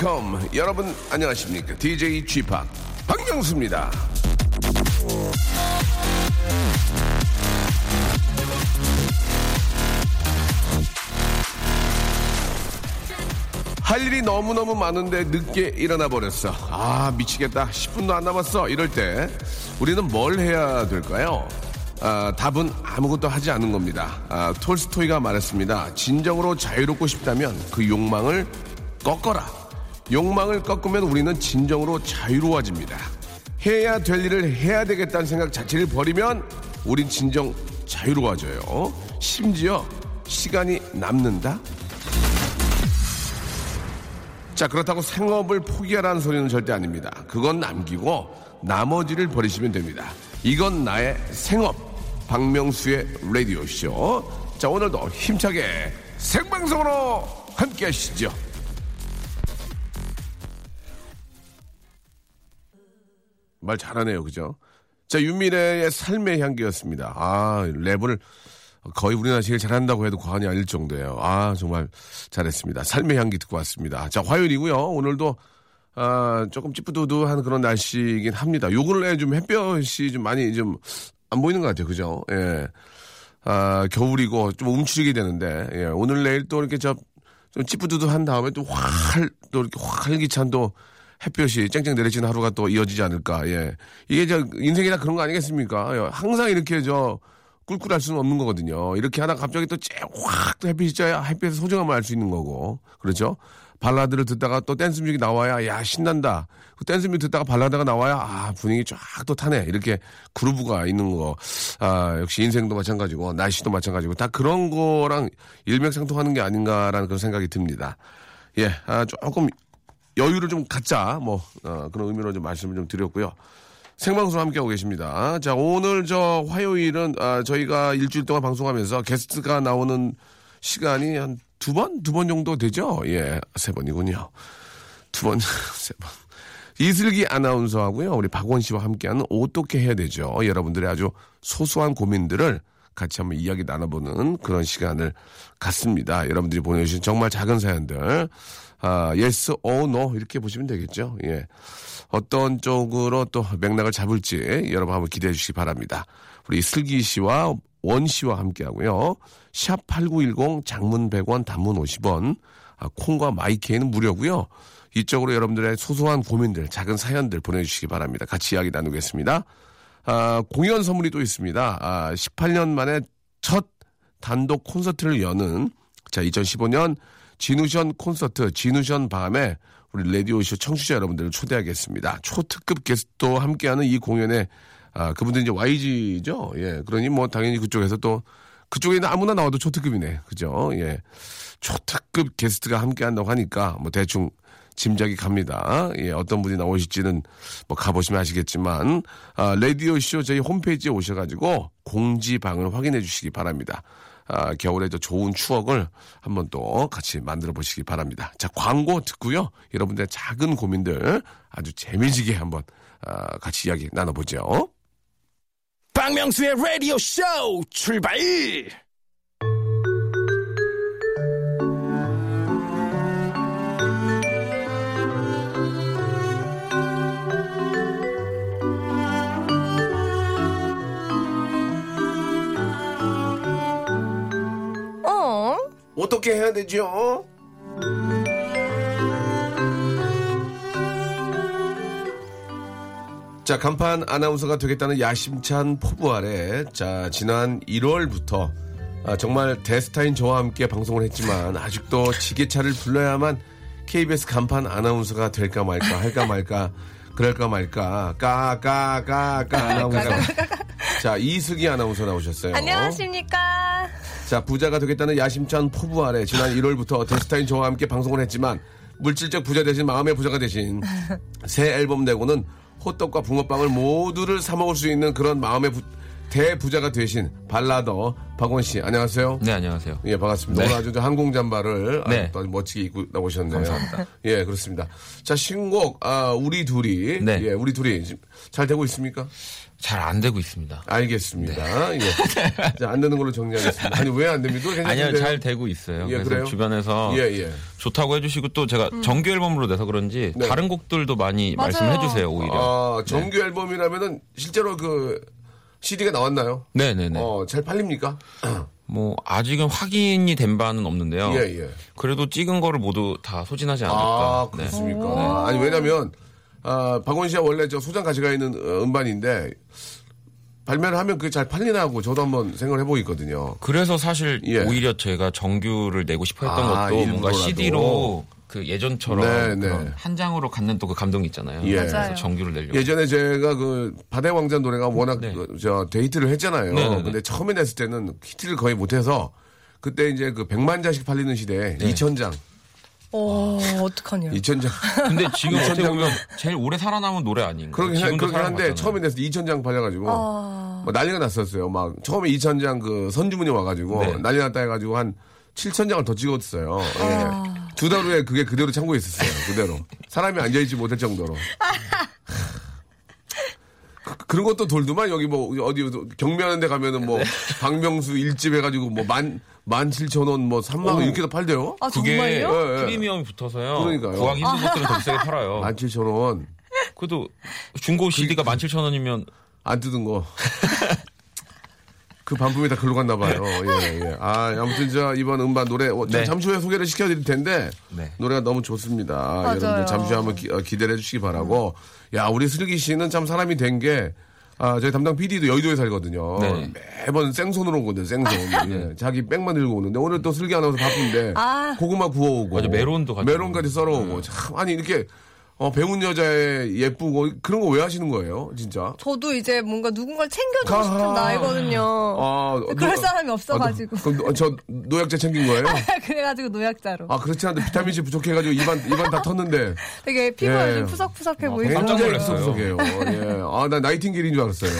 welcome. 여러분 안녕하십니까? DJ p 박명수입니다. 할 일이 너무너무 많은데 늦게 일어나 버렸어. 아, 미치겠다. 10분도 안 남았어. 이럴 때 우리는 뭘 해야 될까요? 아, 답은 아무것도 하지 않는 겁니다. 아, 톨스토이가 말했습니다. 진정으로 자유롭고 싶다면 그 욕망을 꺾어라. 욕망을 꺾으면 우리는 진정으로 자유로워집니다. 해야 될 일을 해야 되겠다는 생각 자체를 버리면 우린 진정 자유로워져요. 심지어 시간이 남는다? 자, 그렇다고 생업을 포기하라는 소리는 절대 아닙니다. 그건 남기고 나머지를 버리시면 됩니다. 이건 나의 생업. 박명수의 라디오쇼. 자, 오늘도 힘차게 생방송으로 함께 하시죠. 말 잘하네요, 그죠? 자, 윤미래의 삶의 향기였습니다. 아, 랩을 거의 우리나라 제일 잘한다고 해도 과언이 아닐 정도예요. 아, 정말 잘했습니다. 삶의 향기 듣고 왔습니다. 자, 화요일이고요. 오늘도 아, 조금 찌뿌두두한 그런 날씨이긴 합니다. 요 근래 좀 햇볕이 좀 많이 좀 안 보이는 것 같아요. 그죠? 예. 아, 겨울이고 좀 움츠리게 되는데, 예. 오늘 내일 또 이렇게 저, 좀 찌뿌두두한 다음에 또 활, 또 이렇게 활기찬 또 햇볕이 쨍쨍 내리치는 하루가 또 이어지지 않을까, 예. 이게 저 인생이나 그런 거 아니겠습니까? 예. 항상 이렇게 저 꿀꿀할 수는 없는 거거든요. 이렇게 하다 갑자기 또확또 햇빛이 쬐야 햇빛의 소중함을 알 수 있는 거고. 그렇죠? 발라드를 듣다가 또 댄스 뮤직 나와야 야 신난다. 그 댄스 뮤직 듣다가 발라드가 나와야 아 분위기 쫙 또 타네. 이렇게 그루브가 있는 거. 아 역시 인생도 마찬가지고 날씨도 마찬가지고 다 그런 거랑 일맥상통하는 게 아닌가라는 그런 생각이 듭니다. 예, 아 조금 여유를 좀 갖자. 뭐 어, 그런 의미로 좀 말씀을 좀 드렸고요. 생방송 함께하고 계십니다. 자, 오늘 저 화요일은 아, 저희가 일주일 동안 방송하면서 게스트가 나오는 시간이 한 두 번? 두 번 정도 되죠? 예, 세 번이군요. 두 번, 세 번. 이슬기 아나운서하고요. 우리 박원 씨와 함께하는 어떻게 해야 되죠? 여러분들의 아주 소소한 고민들을 같이 한번 이야기 나눠보는 그런 시간을 갖습니다. 여러분들이 보내주신 정말 작은 사연들. 아, yes or no 이렇게 보시면 되겠죠. 예. 어떤 쪽으로 또 맥락을 잡을지 여러분 한번 기대해 주시기 바랍니다. 우리 슬기 씨와 원 씨와 함께 하고요. 샵 8910 장문 100원 단문 50원 아, 콩과 마이케이는 무료고요. 이쪽으로 여러분들의 소소한 고민들, 작은 사연들 보내주시기 바랍니다. 같이 이야기 나누겠습니다. 아, 공연 선물이 또 있습니다. 아, 18년 만에 첫 단독 콘서트를 여는 자 2015년 진우션 콘서트 진우션 밤에 우리 라디오쇼 청취자 여러분들을 초대하겠습니다. 초특급 게스트도 함께하는 이 공연에 아, 그분들 이제 YG죠. 예. 그러니 뭐 당연히 그쪽에서 또 그쪽에 있는 아무나 나와도 초특급이네. 그죠? 예. 초특급 게스트가 함께 한다고 하니까 뭐 대충 짐작이 갑니다. 예, 어떤 분이 나오실지는 뭐 가보시면 아시겠지만, 아, 라디오쇼 저희 홈페이지에 오셔가지고 공지방을 확인해 주시기 바랍니다. 아, 겨울에 저 좋은 추억을 한번 또 같이 만들어 보시기 바랍니다. 자, 광고 듣고요. 여러분들의 작은 고민들 아주 재미지게 한번 아, 같이 이야기 나눠보죠. 박명수의 라디오 쇼 출발! 어? 어떻게 해야 되죠? 자, 간판 아나운서가 되겠다는 야심찬 포부 아래, 자, 지난 1월부터 아, 정말 데스타인 저와 함께 방송을 했지만 아직도 지게차를 불러야만 KBS 간판 아나운서가 될까 말까 할까 말까 그럴까 말까 까 까 까 까 아나운서 자 이승기 아나운서 나오셨어요. 안녕하십니까. 자, 부자가 되겠다는 야심찬 포부 아래 지난 1월부터 데스타인 저와 함께 방송을 했지만 물질적 부자 대신 마음의 부자가 대신 새 앨범 내고는 호떡과 붕어빵을 모두를 사 먹을 수 있는 그런 마음의 부, 대부자가 되신 발라더 박원 씨 안녕하세요. 네, 안녕하세요. 예, 반갑습니다. 네. 오늘 아주 저 항공 잠바를 네. 아주 멋지게 입고 나오셨네요. 감사합니다. 예, 그렇습니다. 자, 신곡 아, 우리 둘이 네. 예, 우리 둘이 잘 되고 있습니까? 잘 안 되고 있습니다. 알겠습니다. 예. 자, 안 되는 걸로 정리하겠습니다. 아니 왜 안 됩니까? 아니요, 잘 되고 있어요. 예, 그래서 그래요? 주변에서 예, 예. 좋다고 해주시고 또 제가 정규 앨범으로 내서 그런지 네. 다른 곡들도 많이 맞아요. 말씀을 해주세요, 오히려. 아, 정규 앨범이라면은 실제로 그 CD가 나왔나요? 네네네. 어, 잘 팔립니까? 뭐 아직은 확인이 된 바는 없는데요. 예, 예. 그래도 찍은 거를 모두 다 소진하지 않을까. 아, 네. 그렇습니까? 아니, 왜냐면, 아, 박원 씨가 원래 저 소장 가져가 있는 어, 음반인데, 발매를 하면 그게 잘 팔리나 하고 저도 한번 생각을 해보고 있거든요. 그래서 사실 예. 오히려 제가 정규를 내고 싶어 했던 아, 것도 뭔가 일부러라도. CD로 그 예전처럼 네, 네. 그런 한 장으로 갖는 또 그 감동이 있잖아요. 예. 그래서. 정규를 내려고. 예전에 제가 그 바다의 왕자 노래가 워낙 네. 그, 저 데이트를 했잖아요. 네네네. 근데 처음에 냈을 때는 히트를 거의 못해서 그때 이제 그 100만 장씩 팔리는 시대에 네. 2,000장, 어, 어떡하냐. 2,000장. 근데 지금 어떻게 보면 제일 오래 살아남은 노래 아닌가요? 그러긴, 하- 지금도 그러긴 한데. 처음에 냈을 때 2,000장 팔려가지고 아. 뭐 난리가 났었어요. 막 처음에 2,000장 그 선주문이 와가지고 네. 난리 났다 해가지고 한 7,000장을 더 찍었어요. 예. 두달 후에 그게 그대로 창고에 있었어요. 그대로. 사람이 앉아있지 못할 정도로. 그- 그런 것도 돌더만 여기 뭐 어디 경매하는 데 가면은 뭐 박명수 일집 해가지고 뭐 만, 만 칠천 원, 뭐 삼만 원 오. 이렇게도 팔대요. 아, 그게 정말요? 예, 예. 프리미엄이 붙어서요. 그러니까요. 구하기 힘든 것들은 더 비싸게 팔아요. 만 칠천 원. 그래도 중고 CD가 17,000원이면 안 뜯은 거. 그 반품이 다 글로 갔나 봐요. 예, 예. 아, 아무튼 저 이번 음반 노래 어, 저 네. 잠시 후에 소개를 시켜 드릴 텐데 네. 노래가 너무 좋습니다. 맞아요. 여러분들 잠시 후에 한번 기, 대를 해 주시기 바라고. 야, 우리 슬기 씨는 참 사람이 된 게 아, 저희 담당 PD도 여의도에 살거든요. 네. 매번 생손으로 오거든, 생손. 예. 자기 백만 들고 오는데 오늘 또 슬기 아나운서 바쁜데 아. 고구마 구워오고. 맞아, 메론도 같이 메론까지 썰어오고. 참, 아니, 이렇게 어, 배운 여자에 예쁘고 그런 거 왜 하시는 거예요, 진짜? 저도 이제 뭔가 누군가를 챙겨주고 아하. 싶은 나이거든요. 아, 그럴 노- 사람이 없어가지고. 아, 그럼 노- 저 노약자 챙긴 거예요? 그래가지고 노약자로. 아 그렇지 않은데 비타민 C 부족해가지고 입안 입안 다 텄는데 되게 피부가 예. 좀 푸석푸석해 아, 보이고. 깜짝 놀랐어요. 푸석푸석해요. 예. 아나 나이팅게일인 줄 알았어요.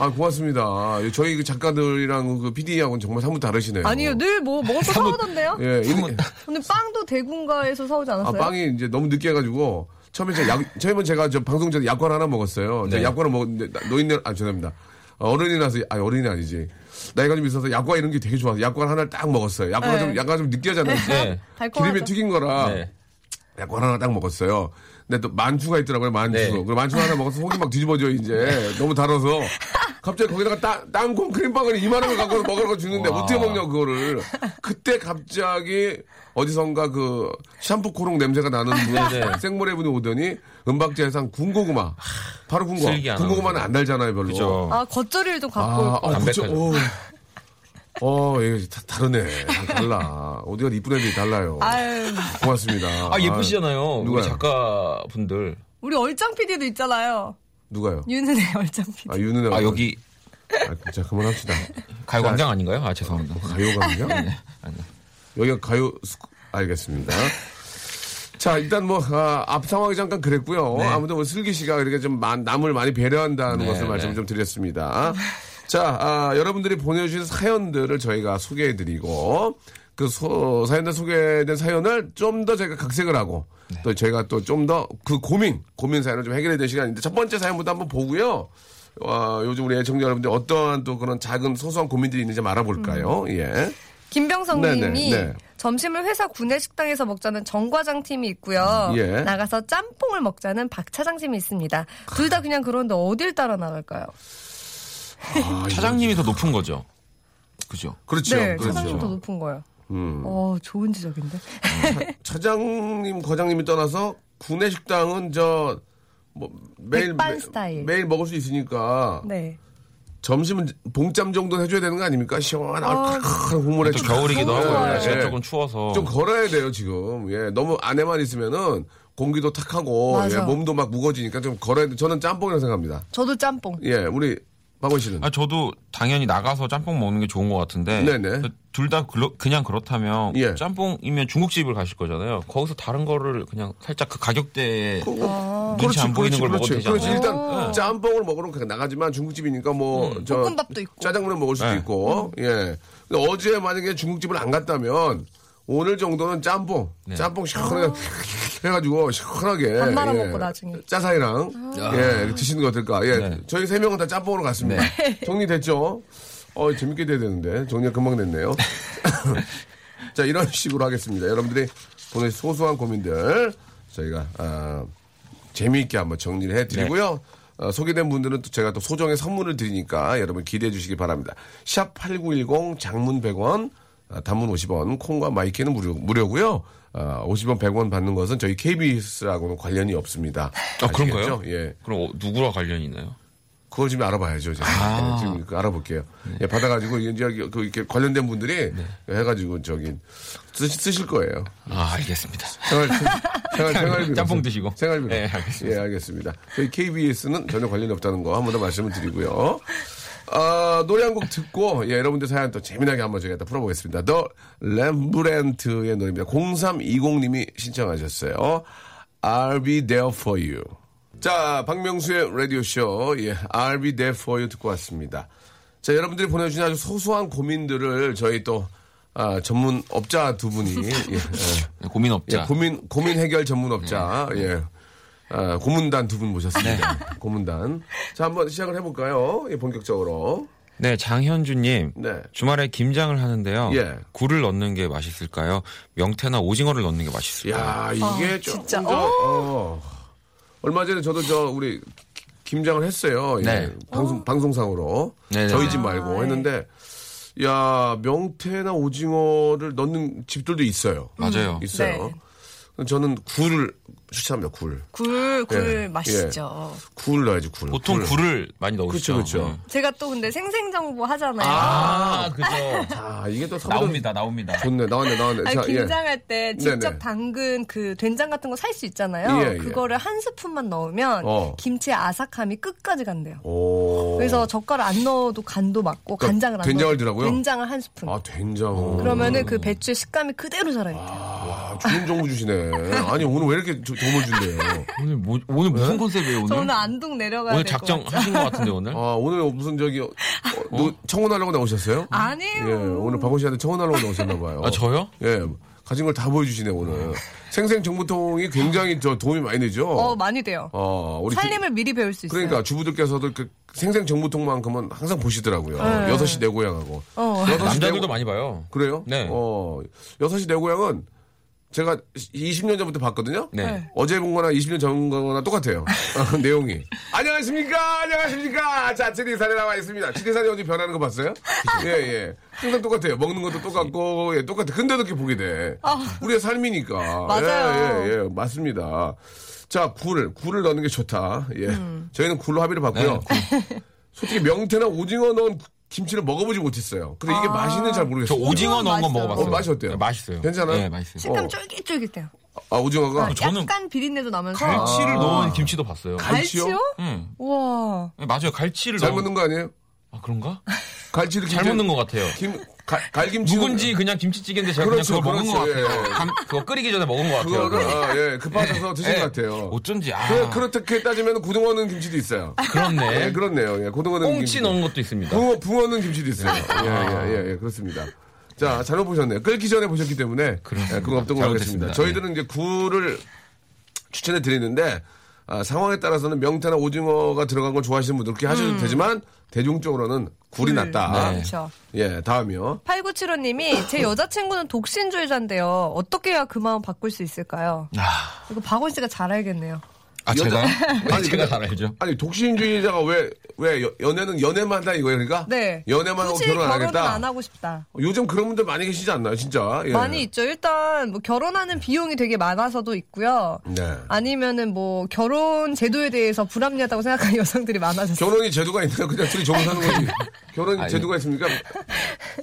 아 고맙습니다. 저희 그 작가들이랑 그 PD하고는 정말 사뭇 다르시네요. 아니요, 늘 뭐 먹을 거 사오던데요? 예, 이- 오늘 빵도 대군가에서 사오지 아 않았어요? 빵이 이제 너무 늦게 해가지고 처음에 제가 약 처음에 제가 저 방송 전에 약관 하나 먹었어요. 제가 네. 약관을 먹었는데 나- 노인네 아 죄송합니다. 어, 어른이라서 아 어른이 아니지. 나이가 좀 있어서 약과 이런 게 되게 좋아서 약관 하나를 딱 먹었어요. 약관 네. 좀 약간 좀 느끼하잖아요. 네. 달콤하죠. 기름에 튀긴 거라 네. 약간 하나 딱 먹었어요. 근데 또 만추가 있더라고요, 만추. 네. 그 만추 하나 먹어서 속이 막 뒤집어져, 이제. 너무 달아서. 갑자기 거기다가 땅, 땅콩 크림빵을 이만한 걸 갖고 먹으라고 주는데 와. 어떻게 먹냐, 그거를. 그때 갑자기 어디선가 그 샴푸 코롱 냄새가 나는 분, 네. 생모래 분이 오더니 은박지에상 군고구마. 바로 군고. 슬기 아나운서. 군고구마는 안 달잖아요, 별로. 그죠. 아, 겉절이를 좀 갖고 올 아, 거. 어, 그쵸. 오. 어, 예, 다, 다르네. 다 달라. 어디가 이쁜 애들이 달라요. 아유, 고맙습니다. 아, 예쁘시잖아요. 우리 작가분들. 우리 얼짱 PD도 있잖아요. 누가요? 윤은혜 얼짱 PD. 아, 윤은혜가. 아, 여기 아, 자, 그만합시다. 가요광장 아닌가요? 아, 죄송합니다. 가요광장? 네. 여기가 가요, 알겠습니다. 자, 일단 뭐, 아, 앞 상황이 잠깐 그랬고요. 네. 아무튼 뭐, 슬기 씨가 이렇게 좀 만- 남을 많이 배려한다는 네, 것을 네. 말씀 좀 드렸습니다. 자, 아, 여러분들이 보내주신 사연들을 저희가 소개해드리고, 그 소, 사연들 소개된 사연을 좀 더 저희가 각색을 하고, 네. 또 저희가 또 좀 더 그 고민, 고민 사연을 좀 해결해야 될 시간인데, 첫 번째 사연부터 한번 보고요. 와, 요즘 우리 애청자 여러분들 어떠한 또 그런 작은 소소한 고민들이 있는지 좀 알아볼까요? 예. 김병성 네, 님이 네, 네. 점심을 회사 구내식당에서 먹자는 정과장 팀이 있고요. 예. 나가서 짬뽕을 먹자는 박차장 팀이 있습니다. 둘 다 그냥 그런데 어딜 따라 나갈까요? 아, 차장님이 더 높은 거죠. 그죠? 그렇죠. 네, 그렇죠. 차장님 더 높은 거예요. 음. 어, 좋은 지적인데. 차 장님, 과장님이 떠나서 구내 식당은 저, 뭐, 매일, 매- 스타일. 매일 먹을 수 있으니까 네. 점심은 봉짬 정도는 해줘야 되는 거 아닙니까? 시원한 어. 칼칼한 국물에 또 좀- 겨울이기도 하고 예, 날씨가 예. 조금 추워서 좀 걸어야 돼요, 지금. 예, 너무 안에만 있으면은 공기도 탁하고. 예, 몸도 막 무거워지니까 좀 걸어야 돼. 저는 짬뽕이라고 생각합니다. 저도 짬뽕. 예, 우리 박원 씨는. 아, 저도 당연히 나가서 짬뽕 먹는 게 좋은 것 같은데 네네. 둘다 그냥 그렇다면 예. 짬뽕이면 중국집을 가실 거잖아요. 거기서 다른 거를 그냥 살짝 그 가격대에 눈치 안 보이는 걸 먹어도 되지 그렇지. 일단 짬뽕을 먹으러 그냥 나가지만 중국집이니까 뭐저 볶음밥도 있고. 짜장면을 먹을 수도 네. 있고. 예. 근데 어제 만약에 중국집을 안 갔다면 오늘 정도는 짬뽕, 짬뽕 시원하게 해가지고 시원하게 밥 말아 예. 먹고 나중에. 짜사이랑 예 드시는 거 어떨까? 예, 네. 저희 세 명은 다 짬뽕으로 갔습니다. 정리됐죠? 어 재밌게 돼야 되는데 정리가 금방 됐네요. 자 이런 식으로 하겠습니다. 여러분들이 보내 소소한 고민들 저희가 아, 재미있게 한번 정리를 해드리고요. 어, 소개된 분들은 또 제가 또 소정의 선물을 드리니까 여러분 기대해 주시기 바랍니다. 샵 8910 장문 100원, 아, 단문 50원, 콩과 마이케이는 무료, 무료고요. 아, 50원 100원 받는 것은 저희 KBS하고는 관련이 없습니다. 아, 그런가요? 예. 그럼 어, 누구랑 관련이 있나요? 그걸 좀 알아봐야죠. 제가. 아. 예, 지금 그 알아볼게요. 예, 받아가지고 이제 그 이렇게 관련된 분들이 해가지고 저기 쓰, 쓰실 거예요. 아, 알겠습니다. 생활 생활 생활비 짬뽕 드시고. 생활비 네, 알겠습니다. 예 알겠습니다. 저희 KBS는 전혀 관련이 없다는 거 한 번 더 말씀을 드리고요. 아, 노래 한 곡 듣고 예, 여러분들 사연 또 재미나게 한번 저희가 또 풀어보겠습니다. 더 렘브렌트의 노래입니다. 0320님이 신청하셨어요. I'll be there for you. 자, 박명수의 라디오쇼, 예, I'll be there for you 듣고 왔습니다. 자, 여러분들이 보내주신 아주 소소한 고민들을 저희 또, 아, 전문 업자 두 분이, 예, 예, 고민 없자. 예, 고민, 고민 해결 전문 업자, 예. 아, 고문단 두 분 모셨습니다. 고문단. 자, 한번 시작을 해볼까요? 예, 본격적으로. 네, 장현주님. 네. 주말에 김장을 하는데요. 예. 굴을 넣는 게 맛있을까요? 명태나 오징어를 넣는 게 맛있을까요? 야 이게 아, 조금 진짜? 더, 어. 얼마 전에 저도 저, 우리, 기- 김장을 했어요. 예, 네. 방송, 방송상으로. 네네. 저희 집 아, 말고 네. 했는데, 야 명태나 오징어를 넣는 집들도 있어요. 맞아요. 있어요. 저는 굴을 추천합니다, 굴. 굴, 굴 예, 맛있죠. 굴 넣어야지, 굴. 보통 굴. 굴을 많이 넣으시죠. 그렇죠, 그렇죠. 제가 또 근데 생생정보 하잖아요. 아, 그죠. 아, 이게 또 나옵니다, 나옵니다. 좋네, 나왔네, 나왔네. 아니, 자, 예. 김장할 때 직접 네네. 담근 그 된장 같은 거 살 수 있잖아요. 예, 예. 그거를 한 스푼만 넣으면 어. 김치의 아삭함이 끝까지 간대요. 오. 그래서 젓갈 안 넣어도 간도 맞고 그러니까 간장을 안 된장을 넣어도 넣으라고요? 된장을 한 스푼. 아, 된장. 그러면은 그 배추의 식감이 그대로 살아있대요. 아, 좋은 정보 주시네. 아니, 오늘 왜 이렇게 조- 도움을 준대요? 오늘 뭐, 오늘 무슨 컨셉이에요, 오늘? 저 오늘 안동 내려가야 오늘 작정? 하신 것 같은데, 오늘? 아, 오늘 무슨 저기, 어, 누- 청혼하려고 나오셨어요? 아니에요. 예, 오늘 박원 씨한테 청혼하려고 나오셨나 봐요. 아, 저요? 예, 가진 걸 다 보여주시네, 오늘. 생생 정보통이 굉장히 저 도움이 많이 되죠? 어, 많이 돼요. 어, 우리 주- 살림을 미리 배울 수 있어요. 그러니까 주부들께서도 그 생생 정보통만큼은 항상 보시더라고요. 여섯 시 내 고향하고. 네. 어. 여섯 시 남자들도 내 고- 많이 봐요. 그래요? 네. 어, 여섯 시내 고향은 제가 20년 전부터 봤거든요. 네. 네. 어제 본 거나 20년 전 거나 똑같아요. 어, 내용이. 안녕하십니까? 안녕하십니까? 자, 지리산에 나와 있습니다. 지리산이 어디 변하는 거 봤어요? 예, 예. 항상 똑같아요. 먹는 것도 똑같고, 예, 똑같아. 근데도 이렇게 보게 돼. 우리의 삶이니까. 맞아요. 예, 예, 예. 맞습니다. 자, 굴. 굴을 넣는 게 좋다. 예. 음. 저희는 굴로 합의를 봤고요. 솔직히 명태나 오징어 넣은 김치를 먹어보지 못했어요. 근데 이게 맛있는 잘저 모르겠어요. 오징어 넣은 건 맛있어요. 먹어봤어요. 어, 맛이 어때요? 네, 맛있어요. 괜찮아요? 네, 맛있어요. 식감 어. 쫄깃쫄깃해요. 아, 오징어가? 아, 저는 약간 비린내도 나면서. 갈치를 넣은 김치도 봤어요. 갈치요? 응. 우와. 네, 맞아요. 갈치를 잘 넣은- 먹는 거 아니에요? 아, 그런가? 갈치를 잘 먹는 것 같아요. 김, 갈, 갈김치. 묵은지 그냥 김치찌개인데 제가 그렇죠, 그냥 먹은 그렇죠. 것 같아요. 예, 예. 감- 그거 끓이기 전에 먹은 것 같아요. 그거를, 아, 예, 급하셔서 드신 예. 것 같아요. 어쩐지, 아. 그, 그렇게 따지면 고등어 넣은 김치도 있어요. 그렇네. 예, 그렇네요. 예, 고등어 넣은 꽁치 김치. 넣은 것도 있습니다. 붕어, 붕어 넣은 김치도 있어요. 예, 예, 예, 예, 그렇습니다. 자, 잘못 보셨네요. 끓기 전에 보셨기 때문에. 예, 그건 없던 것 같습니다. 잘못했습니다. 저희들은 이제 굴을 추천해 드리는데, 아, 상황에 따라서는 명태나 오징어가 들어간 걸 좋아하시는 분들 그렇게 하셔도 되지만, 대중적으로는 굴이 낫다. 네. 그렇죠. 예, 다음이요. 8975님이 제 여자친구는 독신주의자인데요. 어떻게 해야 그 마음 바꿀 수 있을까요? 이거 박원 씨가 잘 알겠네요. 아, 여자- 제가요? 아니, 제가 잘 알죠. 아니 독신주의자가 왜왜 연애는 연애만 한다 이거예요 그러니까 네. 연애만 하고 굳이 결혼 안 결혼은 하겠다 안 하고 싶다. 요즘 그런 분들 많이 계시지 않나요 진짜 예. 많이 있죠. 일단 뭐 결혼하는 비용이 되게 많아서도 있고요. 네. 아니면은 뭐 결혼 제도에 대해서 불합리하다고 생각하는 여성들이 많아졌어요. 결혼이 제도가 있나요 그냥 둘이 정사는 거지 결혼 아니. 제도가 있습니까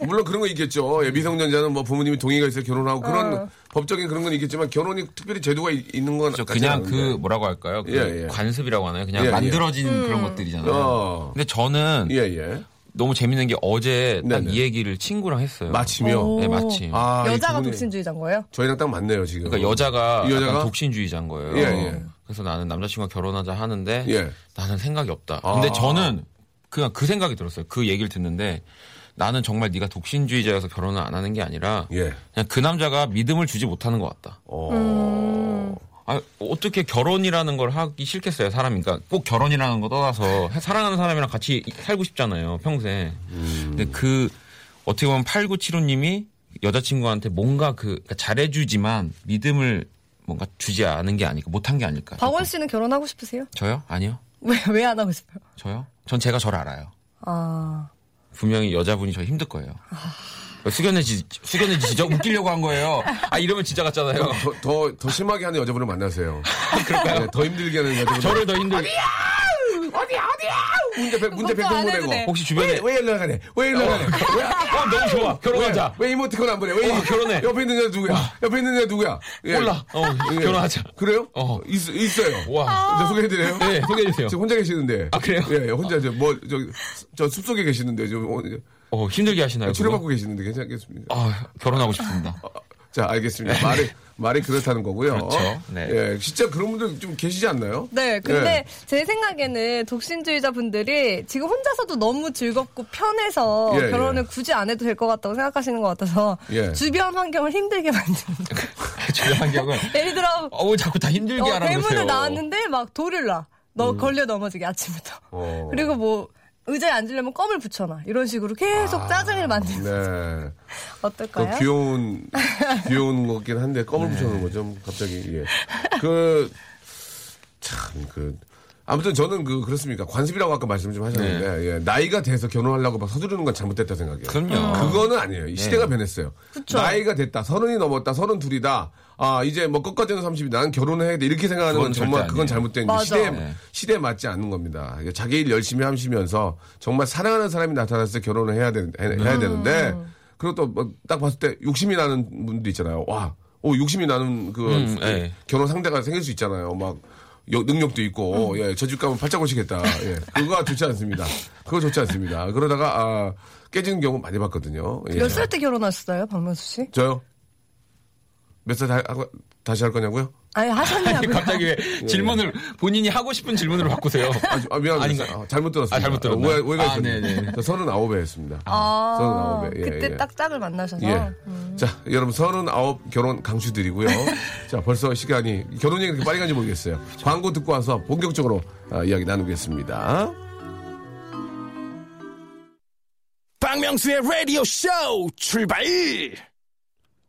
물론 그런 거 있겠죠 예, 미성년자는 뭐 부모님이 동의가 있어요 결혼하고 그런 어. 법적인 그런 건 있겠지만 결혼이 특별히 제도가 있- 있는 건저 같지 그냥 않은데. 그 뭐라고 할까요? 그 예, 예. 관습이라고 하나요? 그냥 예, 예. 만들어진 음. 그런 것들이잖아요. 어. 근데 저는 예예 너무 재밌는 게 어제 딱. 이 얘기를 친구랑 했어요. 마침이요 오. 네, 마침. 아, 이 여자가 독신주의자인 거예요? 저희랑 딱 맞네요 지금 그러니까 여자가, 이 여자가? 약간 독신주의자인 거예요. 예, 예. 그래서 나는 남자친구와 결혼하자 하는데 예. 나는 생각이 없다. 근데 아. 저는 그냥 그 생각이 들었어요. 그 얘기를 듣는데 나는 정말 네가 독신주의자여서 결혼을 안 하는 게 아니라 예. 그냥 그 남자가 믿음을 주지 못하는 것 같다. 어. 아, 어떻게 결혼이라는 걸 하기 싫겠어요, 사람이. 그러니까 꼭 결혼이라는 거 떠나서 사랑하는 사람이랑 같이 살고 싶잖아요, 평생. 근데 그, 어떻게 보면 8975님이 여자친구한테 뭔가 그, 그러니까 잘해주지만 믿음을 뭔가 주지 않은 게 아닐까, 못한 게 아닐까. 박원 씨는 결혼하고 싶으세요? 저요? 아니요. 왜 왜 안 하고 싶어요? 저요? 전 제가 저를 알아요. 아 분명히 여자분이 저 힘들 거예요. 숙연해지, 숙연해지죠? 웃기려고 한 거예요. 아, 이러면 진짜 같잖아요. 더, 더, 더 심하게 하는 여자분을 만나세요. 그럴까요? 더 힘들게 하는 여자분. 저를 더 힘들게. 어디야, 어디야! 백- 문제 100번 안 해도 보내고. 돼. 혹시 주변에. 왜, 왜 연락하네? 왜 연락하네? 왜, 어, 너무 좋아. 결혼하자. 왜, 왜 이모티콘 안 보내? 왜 어, 결혼해. 옆에 있는 여자 누구야? 옆에 있는 여자 누구야? 예. 몰라. 어, 예. 결혼하자. 그래요? 어. 있, 있어요. 와. 저 소개해드려요? 네, 소개해주세요. 지금 혼자 계시는데. 아, 그래요? 예, 혼자 저, 뭐, 저, 저 숲속에 계시는데, 저, 어, 어, 힘들게 하시나요? 치료받고? 계시는데 괜찮겠습니까? 아, 결혼하고 싶습니다. 자, 알겠습니다. 말이, 말이 그렇다는 거고요. 그렇죠. 네. 예, 진짜 그런 분들 좀 계시지 않나요? 네, 근데 예. 제 생각에는 독신주의자 분들이 지금 혼자서도 너무 즐겁고 편해서 예, 결혼을 예. 굳이 안 해도 될 것 같다고 생각하시는 것 같아서 예. 주변 환경을 힘들게 만드는. 주변 환경을. 예를 들어 어, 왜 자꾸 다 힘들게 어, 하라고 그러세요? 대문을 나왔는데 막 돌을 놔. 너 걸려 넘어지게 아침부터. 음. 어. 그리고 뭐 의자에 앉으려면 껌을 붙여놔. 이런 식으로 계속 짜증을 만드는 네. 어떨까요? 그 귀여운 귀여운 거긴 한데 껌을 붙여놓은 거죠. 갑자기 예. 그 참 그 아무튼 저는 그 그렇습니까 관습이라고 아까 말씀 좀 하셨는데 예, 나이가 돼서 결혼하려고 막 서두르는 건 잘못됐다 생각해요. 그럼요. 그거는 아니에요. 이 시대가 변했어요. 그쵸. 나이가 됐다, 서른이 넘었다, 서른 둘이다. 아 이제 뭐 끝까지는 30이 나는 결혼을 해야 돼 이렇게 생각하는 건 정말 그건. 잘못된 맞아. 시대에 네. 시대에 맞지 않는 겁니다. 자기 일 열심히 하시면서 정말 사랑하는 사람이 나타났을 때 결혼을 해야 되, 해, 음. 해야 되는데 그리고 또 딱 봤을 때 욕심이 나는 분도 있잖아요. 와, 오 욕심이 나는 그 음, 예. 결혼 상대가 생길 수 있잖아요. 막 여- 능력도 있고 음. 예, 저 집 가면 팔짝 오시겠다. 예, 그거 좋지 않습니다. 그거 좋지 않습니다. 그러다가 아, 깨지는 경우 많이 봤거든요. 예. 몇살 때 결혼하셨어요, 박명수 씨? 저요? 몇살 다시 할 거냐고요? 아니 하셨냐고요? 갑자기 왜 질문을 본인이 하고 싶은 질문으로 바꾸세요? 아, 아, 미안합니다. 아닌가요? 아, 잘못 들었습니다. 아, 잘못 들었나요? 오해, 오해가 아, 있었네요. 네네. 저 39에 했습니다. 아, 39에. 예, 그때 예. 딱 짝을 만나셔서 예. 자, 여러분 39 결혼 강추드리고요. 자, 벌써 시간이 결혼 얘기 이렇게 빨리 간지 모르겠어요. 광고 듣고 와서 본격적으로 아, 이야기 나누겠습니다. 박명수의 라디오 쇼 출발!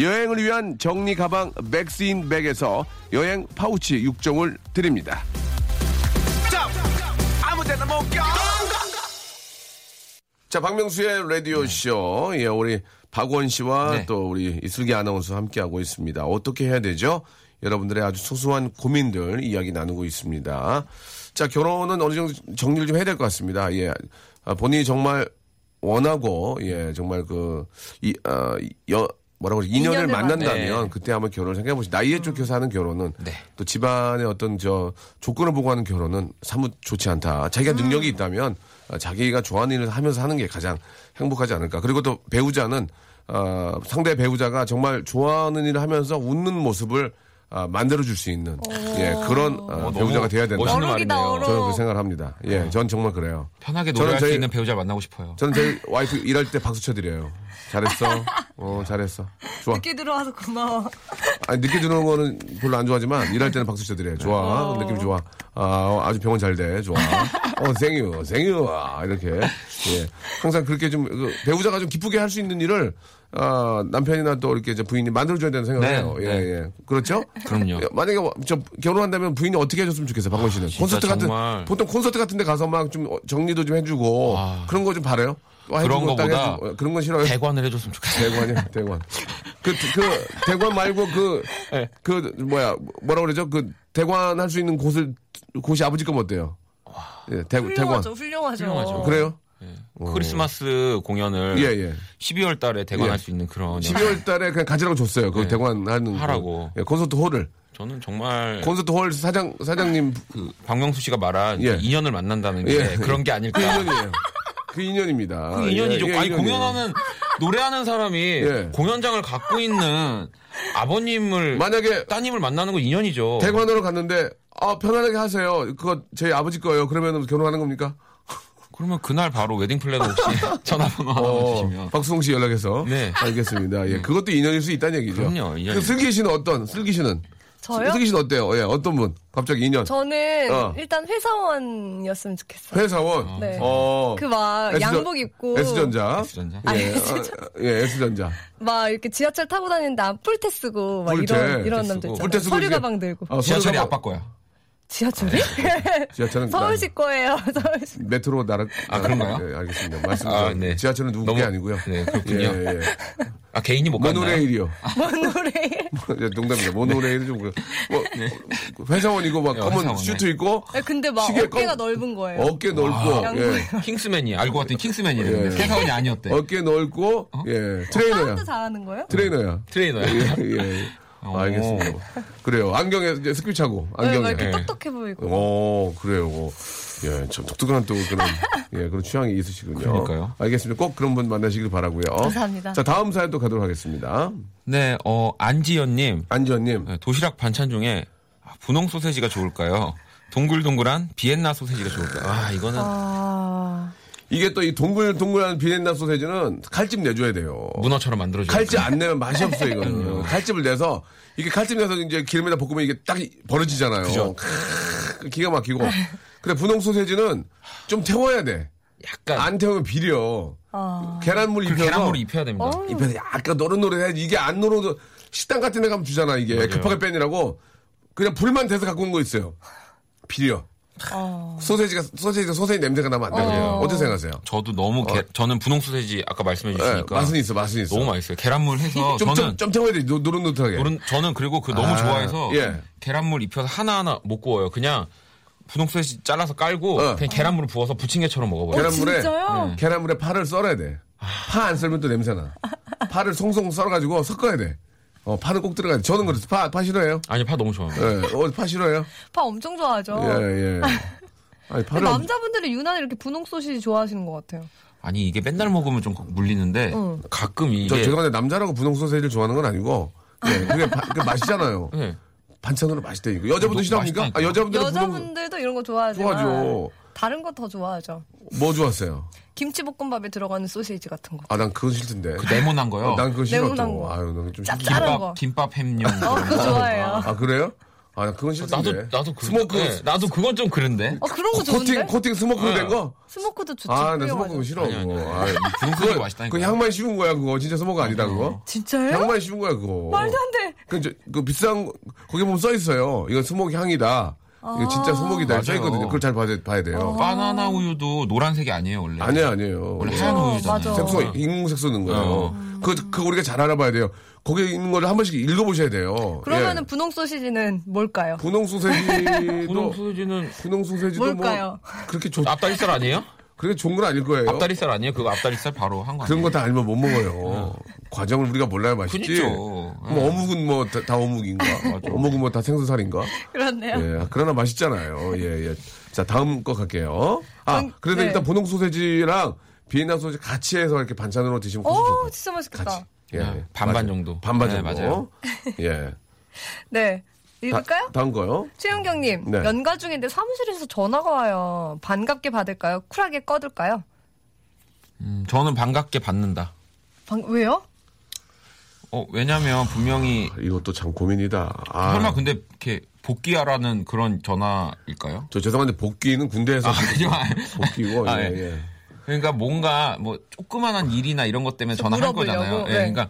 여행을 위한 정리 가방 맥스인 백에서 여행 파우치 6종을 드립니다. 자, 박명수의 라디오쇼. 예, 우리 박원 씨와 네. 또 우리 이슬기 아나운서 함께하고 있습니다. 어떻게 해야 되죠? 여러분들의 아주 소소한 고민들 이야기 나누고 있습니다. 자, 결혼은 어느 정도 정리를 좀 해야 될 것 같습니다. 예. 아, 본인이 정말 원하고, 예, 정말 그, 이, 어, 여, 뭐라고 그러지? 인연을 인연을 만난다면 네. 그때 한번 결혼을 생각해보시 나이에 쫓겨서 하는 결혼은 네. 또 집안의 어떤 저 조건을 보고 하는 결혼은 사뭇 좋지 않다. 자기가 능력이 있다면 어, 자기가 좋아하는 일을 하면서 하는 게 가장 행복하지 않을까. 그리고 또 배우자는 어, 상대 배우자가 정말 좋아하는 일을 하면서 웃는 모습을 아, 만들어줄 수 있는 예, 그런 어, 너무 배우자가 돼야 된다. 멋있는 말이네요. 저는 그 생각을 합니다. 예, 전 정말 그래요. 편하게 저는 노래할 수 저희- 있는 배우자 만나고 싶어요. 저는 저희 와이프 일할 때 박수 쳐드려요. 잘했어. 어, 잘했어. 좋아. 늦게 들어와서 고마워. 아니, 늦게 들어오는 거는 별로 안 좋아하지만, 일할 때는 박수 쳐드려요. 좋아. 느낌 좋아. 아, 아주 병원 잘 돼. 좋아. 어, 생유, 생유. 아, 이렇게. 예. 항상 그렇게 좀, 그 배우자가 좀 기쁘게 할 수 있는 일을, 아, 남편이나 또 이렇게 이제 부인이 만들어줘야 되는 생각을 네, 해요. 예, 네. 예. 그렇죠? 그럼요. 예, 만약에 저 결혼한다면 부인이 어떻게 해줬으면 좋겠어요, 박원 씨는. 진짜 콘서트 같은, 정말. 보통 콘서트 같은 데 가서 막 좀 정리도 좀 해주고, 아. 그런 거 좀 바래요? 또 그런 거보다 해주고. 그런 건 싫어요? 대관을 해줬으면 좋겠어요. 대관이요, 대관. 그, 그, 대관 말고 그, 네. 그, 뭐야, 뭐라 그러죠? 그, 대관 할 수 있는 곳을 고시 아버지 건 어때요? 예, 대, 대관. 훌륭하죠, 훌륭하죠. 훌륭하죠. 그래요? 크리스마스 공연을 예, 예. 12월 달에 대관할 예. 수 있는 그런 12월 달에 그냥 가지라고 줬어요. 그 네. 대관 하는. 하라고. 그, 예, 콘서트 홀을. 저는 정말 콘서트 홀 사장, 사장님 그 박명수 씨가 말한 예. 그 인연을 만난다는 게 예. 그런 게그 아닐까. 인연이에요. 그 인연입니다. 그 인연이죠. 예, 예, 아니. 공연하는 노래하는 사람이 예. 공연장을 갖고 있는 아버님을 만약에 따님을 만나는 건 인연이죠. 대관하러 갔는데, 아, 편안하게 하세요. 그거 저희 아버지 거예요. 그러면 결혼하는 겁니까? 그러면 그날 바로 웨딩 플래너 혹시 전화번호 하나 어, 주시면. 박수홍 씨 연락해서. 네. 알겠습니다. 예, 그것도 인연일 수 있다는 얘기죠. 그럼요, 인연이- 그 슬기 씨는 어떤, 슬기 씨는? 저요? 슬기 씨는 어때요? 예, 어떤 분? 갑자기 인연. 저는 어. 일단 회사원이었으면 좋겠어요. 회사원. 네. 어. 그 막 양복 입고 S전자. S전자. 아, 예, 어, 예, S전자. 막 이렇게 지하철 타고 다니는데 안 뿔테 쓰고 막 뿔테. 이런 이런 남자. 있잖아요. 뿔테 쓰고 서류 가방 들고. 어, 지하철이 거야. 지하철이? 지하철은 서울시 거예요. 서울시. 메트로 나라. 아, 그런가요? 네, 알겠습니다. 말씀. 아, 네. 지하철은 누구 게 너무- 아니고요. 네, 그렇군요. 예, 예. 아 개인이 못 갔나요? 모노레일이요. 뭔 노래? 예, 농담입니다. 모노레일은 좀 그- 뭐 회사원이고 막 네, 검은 회사원, 슈트 네. 입고 근데 막 어깨가 껌- 넓은 거예요. 어깨 넓고. 예. 킹스맨이 알고 봤더니 킹스맨이랬는데 예. 세사원이 아니었대. 어깨 넓고 예 트레이너야. 사운드 잘하는 거예요? 트레이너야. 트레이너야. 예, 예. 어. 알겠습니다. 그래요. 안경에 이제 스킬 차고 네, 막 안경에. 이렇게 예. 똑똑해 보이고. 오, 그래요. 예, 참 독특한 또 그런, 예, 그런 취향이 있으시군요. 그러니까요. 알겠습니다. 꼭 그런 분 만나시길 바라고요 감사합니다. 자, 다음 사연 또 가도록 하겠습니다. 네, 어 안지연님 안지원님. 네, 도시락 반찬 중에 아, 분홍 소세지가 좋을까요? 동글동글한 비엔나 소세지가 좋을까요? 아 이거는 아, 이게 또 이 동글동글한 비엔나 소세지는 칼집 내줘야 돼요. 문어처럼 만들어줘요. 칼집 안 내면 맛이 없어요, 이거는. 칼집을 내서, 이게 칼집 내서 이제 기름에다 볶으면 이게 딱 벌어지잖아요. 그죠. 크, 기가 막히고. 근데 분홍 소세지는 좀 태워야 돼. 약간 안 태우면 비려. 아. 계란물 그 입혀서. 계란물을 입혀야 됩니다. 어. 입혀서 약간 노릇노릇해야지. 이게 안 노릇, 식당 같은 데 가면 주잖아, 이게. 맞아요. 급하게 빼느라고. 그냥 불만 대서 갖고 온 거 있어요. 비려. 어. 소세지가, 소세지가 소세지 냄새가 나면 안 되거든요. 어. 어. 떻게 생각하세요? 저도 너무 게- 저는 분홍 소세지 아까 말씀해 예, 주시니까 맛은 있어, 맛은 있어. 너무 맛있어요. 계란물 해서 좀, 저는 좀, 좀 태워야 돼, 노- 노릇노릇하게. 노른- 저는 그리고 그 너무 아, 좋아해서 예. 계란물 입혀서 하나 하나 못 구워요. 그냥 분홍 소세지 잘라서 깔고 어. 그냥 계란물을 부어서 부침개처럼 먹어버려요. 계란물에, 진짜요? 계란물에 파를 썰어야 돼. 파 안 썰면 또 냄새나. 파를 송송 썰어가지고 섞어야 돼. 어, 파는 꼭 들어가야 돼. 저는 그렇죠. 파, 파 싫어해요? 아니 파 너무 좋아요. 예, 어, 파 싫어해요? 파 엄청 좋아하죠. 예, 예. 아니, 파를. 남자분들은 유난히 이렇게 분홍 소시지 좋아하시는 것 같아요. 아니 이게 맨날 먹으면 좀 물리는데 응. 가끔 저 이게 죄송한데 남자라고 분홍 소세지를 좋아하는 건 아니고, 예, 그게, 바- 그 맛이잖아요. 네. 반찬으로 맛있다니까. 여자분들 너무 싫어합니까? 아, 맛있다니까요. 분홍, 여자분들도 이런 거 좋아하지만 좋아하죠. 다른 거 더 좋아하죠. 뭐 좋았어요? 김치볶음밥에 들어가는 소시지 같은 거. 아, 난 그건 싫던데. 그 네모난 거요. 난 그거 싫어. 네모난 또. 거. 아유, 난좀 짭- 싫던데. 다른 김밥 거. 김밥 햄용. 어, 그거 좋아해요. 아, 그래요? 아, 난 그건 싫던데. 나도 나도 그 스모크, 네, 나도 그건 좀 그런데. 어, 그런 거 코팅, 좋은데? 코팅 스모크로 된 거? 스모크도 좋죠. 아, 나. 스모크 싫어. 아니, 아니, 그거. 아니. 아, 소세지 맛있다니까. 그 향만 씌운 거야, 그거. 진짜 스모크 아니다, 그거. 진짜요? 향만 씌운 거야, 그거. 말도 안 돼. 그, 저, 그 비싼, 거, 거기 보면 써 있어요. 이건 스모크 향이다. 이거 진짜. 써 맞아요. 있거든요. 그걸 잘 봐야, 봐야 돼요. 바나나 우유도 노란색이 아니에요 원래. 아니에요, 아니에요. 원래 예. 하얀 어, 우유잖아요. 맞아. 색소, 인공색소 넣은 거예요. 어. 그, 그 우리가 잘 알아봐야 돼요. 거기 있는 거를 한 번씩 읽어보셔야 돼요. 그러면 은 예. 분홍 소시지는 뭘까요? 분홍 소세지도, 분홍 소세지는 분홍 소세지도 뭘까요? 뭐, 그렇게 좋, 앞다리살 아니에요? 그렇게 좋은 건 아닐 거예요. 앞다리살 아니에요? 그거 앞다리살 바로 한 거 그런 아니에요? 거다 알면 못 먹어요. 과정을 우리가 몰라야 맛있지. 그니죠. 뭐 어묵은 뭐 다 어묵인가? 어묵은 뭐 다 생선살인가? 그렇네요. 예, 그러나 맛있잖아요. 예, 예. 자, 다음 거 갈게요. 아, 전- 그래도 네. 일단 분홍 소세지랑 비엔나 소세지 같이 해서 이렇게 반찬으로 드시면 훨씬 오, 같아요. 진짜 맛있겠다. 같이. 예, 네, 예. 반반 맞아요. 정도. 반반 네, 정도. 맞아요. 예. 네. 다, 읽을까요? 다음 거요. 최윤경님, 네. 연가 중인데 사무실에서 전화가 와요. 반갑게 받을까요? 쿨하게 꺼둘까요? 음, 저는 반갑게 받는다. 방, 왜요? 어, 왜냐면 분명히 이것도 참 고민이다. 아, 설마 근데 이렇게 복귀하라는 그런 전화일까요? 저 죄송한데 복귀는 군대에서 아? 복귀고 아, 예, 예. 예. 그러니까 뭔가 뭐 조그만한 일이나 이런 것 때문에 전화할 물어보려고, 거잖아요. 예, 네. 그러니까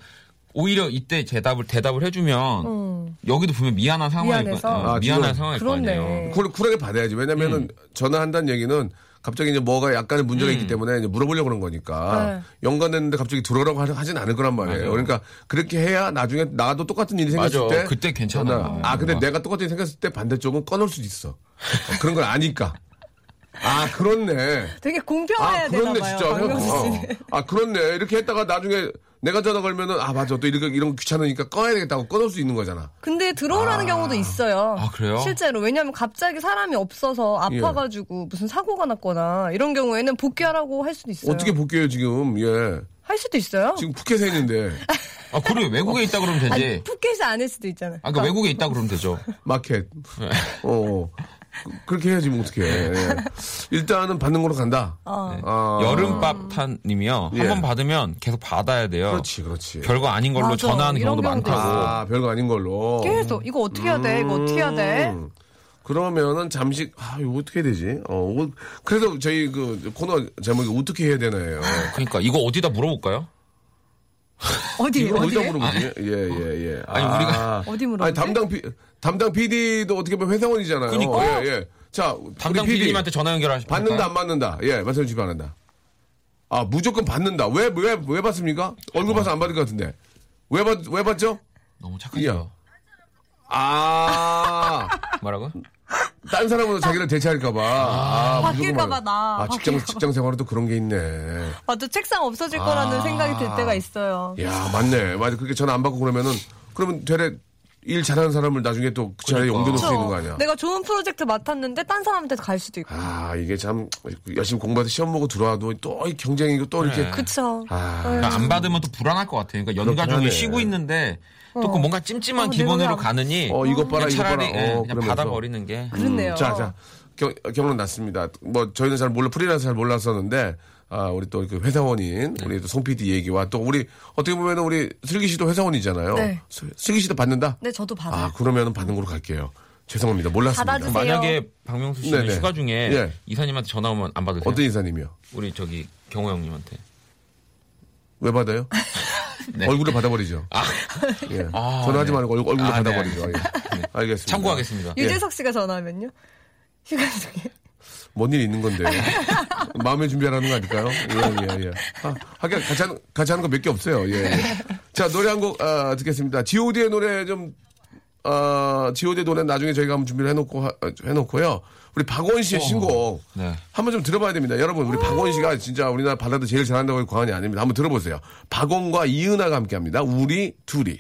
오히려 이때 대답을 대답을 해주면 음. 여기도 보면 미안한 상황일 거, 아, 미안한 상황일 거 아니에요. 그렇네. 쿨, 쿨하게 받아야지. 왜냐면은 전화한다는 얘기는 갑자기 이제 뭐가 약간의 문제가 음. 있기 때문에 이제 물어보려고 그런 거니까 네. 연관됐는데 갑자기 들어오라고 하- 하진 않을 거란 말이에요. 맞아요. 그러니까 그렇게 해야 나중에 나도 똑같은 일이 생겼을 맞아. 때 그때 괜찮아. 나- 아 근데 뭔가. 내가 똑같은 일이 생겼을 때 반대쪽은 꺼놓을 수도 있어. 어, 그런 걸 아니까. 아 그렇네. 되게 아 공평해야 되나 그렇네 봐요. 진짜. 어. 아 그렇네. 이렇게 했다가 나중에 내가 전화 걸면은 아 맞아 또 이런 거 이런 거 귀찮으니까 꺼야 되겠다고 꺼놓을 수 있는 거잖아. 근데 들어오라는 경우도 있어요. 아, 그래요? 실제로. 왜냐면 갑자기 사람이 없어서 아파가지고 무슨 사고가 났거나 이런 경우에는 복귀하라고 할 수도 있어요. 어떻게 복귀해요 지금? 예. 할 수도 있어요? 지금 푸켓에 있는데 아, 그래. 외국에 있다 그러면 되지. 아니, 푸켓이 아닐 수도 있잖아요. 아, 그러니까 외국에 있다 그러면 되죠. 마켓. 네. 어. 그- 그렇게 해야지 뭐 어떻게. 예. 일단은 받는 걸로 간다. 어. 아. 여름밥탄 님이요. 예. 한 번 받으면 계속 받아야 돼요. 그렇지, 그렇지. 별거 아닌 걸로 맞아. 전화하는 이런 경우도 경우도 많다고. 아, 별거 아닌 걸로. 계속 이거 어떻게 해야 돼? 이거 어떻게 해야 돼? 음. 그러면은 잠시 아 이거 어떻게 해야 되지? 어 어, 그래서 저희 그 코너 제목이 어떻게 해야 되나요? 그러니까 이거 어디다 물어볼까요? 어디 이걸 어디다 어디? 물어보지? 예예 예. 아니, 우리가 어디 물어보지? 아니 담당 피 담당 PD도 어떻게 보면 회사원이잖아요. 그러니까. 예 예. 자 담당 PD PD님한테 전화 연결하시 받는다 안 받는다. 예 말씀 주시 바란다. 아 무조건 받는다. 왜 왜 왜 받습니까? 얼굴 봐서 안 받을 것 같은데. 왜 받 왜 받죠? 너무 착하죠. 아. 뭐라고? 딴 사람으로 자기를 대체할까봐. 아, 바뀔까봐 무조건 나. 아, 직장, 바뀔까봐. 직장 생활은 또 그런 게 있네. 맞아 책상 없어질 아. 거라는 생각이 들 때가 있어요. 야 맞네. 맞아. 그렇게 전화 안 받고 그러면은, 그러면 되레 일 잘하는 사람을 나중에 또 그 자리에 그러니까. 옮겨놓을 수 그쵸? 있는 거 아니야. 내가 좋은 프로젝트 맡았는데 딴 사람한테 갈 수도 있고. 아, 이게 참, 열심히 공부해서 시험 보고 들어와도 또이 경쟁이고 또 이렇게. 그래. 그쵸. 아, 그러니까 안 받으면 또 불안할 것 같아요. 그러니까 연가족이 하네. 쉬고 있는데 또그 뭔가 찜찜한 어, 기분으로 가느니 어, 이것 봐라, 그냥 이것 봐라. 예, 어, 그냥 그러면서. 받아버리는 게 그렇네요. 자, 자. 경, 경론 났습니다. 뭐, 저희는 잘 몰라, 프리랜서 잘 몰랐었는데, 아, 우리 또 그 회사원인, 네. 우리 또송 PD 얘기와 또 우리, 어떻게 보면은 우리 슬기 씨도 회사원이잖아요. 네. 슬- 슬기 씨도 받는다? 네, 저도 받아요. 아, 그러면은 받는 걸로 갈게요. 죄송합니다. 몰랐습니다. 받아주세요. 만약에 박명수 씨는 네네. 휴가 중에 예. 이사님한테 전화 오면 안 받으세요? 어떤 이사님이요? 우리 저기 경호 형님한테. 왜 받아요? 네. 얼굴을 받아버리죠. 예. 아, 전화하지 네. 말고 얼굴, 얼굴로 아, 네, 받아버리죠. 예. 알겠습니다. 참고하겠습니다. 예. 유재석 씨가 전화하면요? 휴가 중에. 뭔 일이 있는 건데. 마음의 준비하라는 거 아닐까요? 예, 예, 예. 아, 하긴 같이 하는, 같이 하는 거 몇 개 없어요. 예, 예. 자, 노래 한 곡, 아, 듣겠습니다. GOD의 노래 좀, 아, GOD의 노래 나중에 저희가 한번 준비를 해놓고, 하- 해놓고요. 우리 박원 씨의 신곡. 네. 한번 좀 들어봐야 됩니다. 여러분, 우리 박원 씨가 진짜 우리나라 발라드 제일 잘한다고 해도 과언이 아닙니다. 한번 들어보세요. 박원과 이은하가 함께 합니다. 우리 둘이.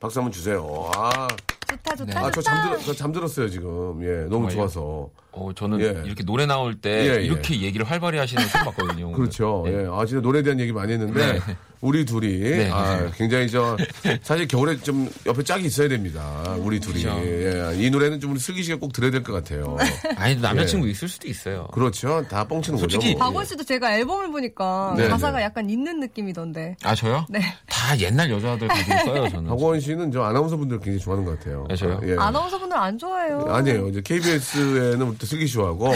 박수 한번 주세요. 아, 좋다, 좋다, 아, 저 좋다. 잠들, 저 잠들었어요, 지금. 예, 너무 정말요? 좋아서. 어, 저는 예. 이렇게 노래 나올 때 예, 예. 이렇게 얘기를 활발히 하시는 거 처음 봤거든요. 오늘. 그렇죠. 네. 예. 아, 진짜 노래에 대한 얘기 많이 했는데, 네. 우리 둘이, 네. 아, 굉장히 저, 사실 겨울에 좀 옆에 짝이 있어야 됩니다. 우리 둘이. 그렇죠. 예. 이 노래는 좀 우리 슬기 씨가 꼭 들어야 될 것 같아요. 아니 남자친구 있을 수도 있어요. 그렇죠. 다 뻥치는 거죠. 솔직히 뭐. 박원 씨도 제가 앨범을 보니까 네, 가사가 네. 약간 있는 느낌이던데. 아 저요? 네. 다 옛날 여자들 가지고 써요 저는. 박원 씨는 저 아나운서 분들 굉장히 좋아하는 것 같아요. 네, 저요? 예. 아나운서 분들 안 좋아해요. 아니에요. 이제 KBS에는 또 슬기 씨하고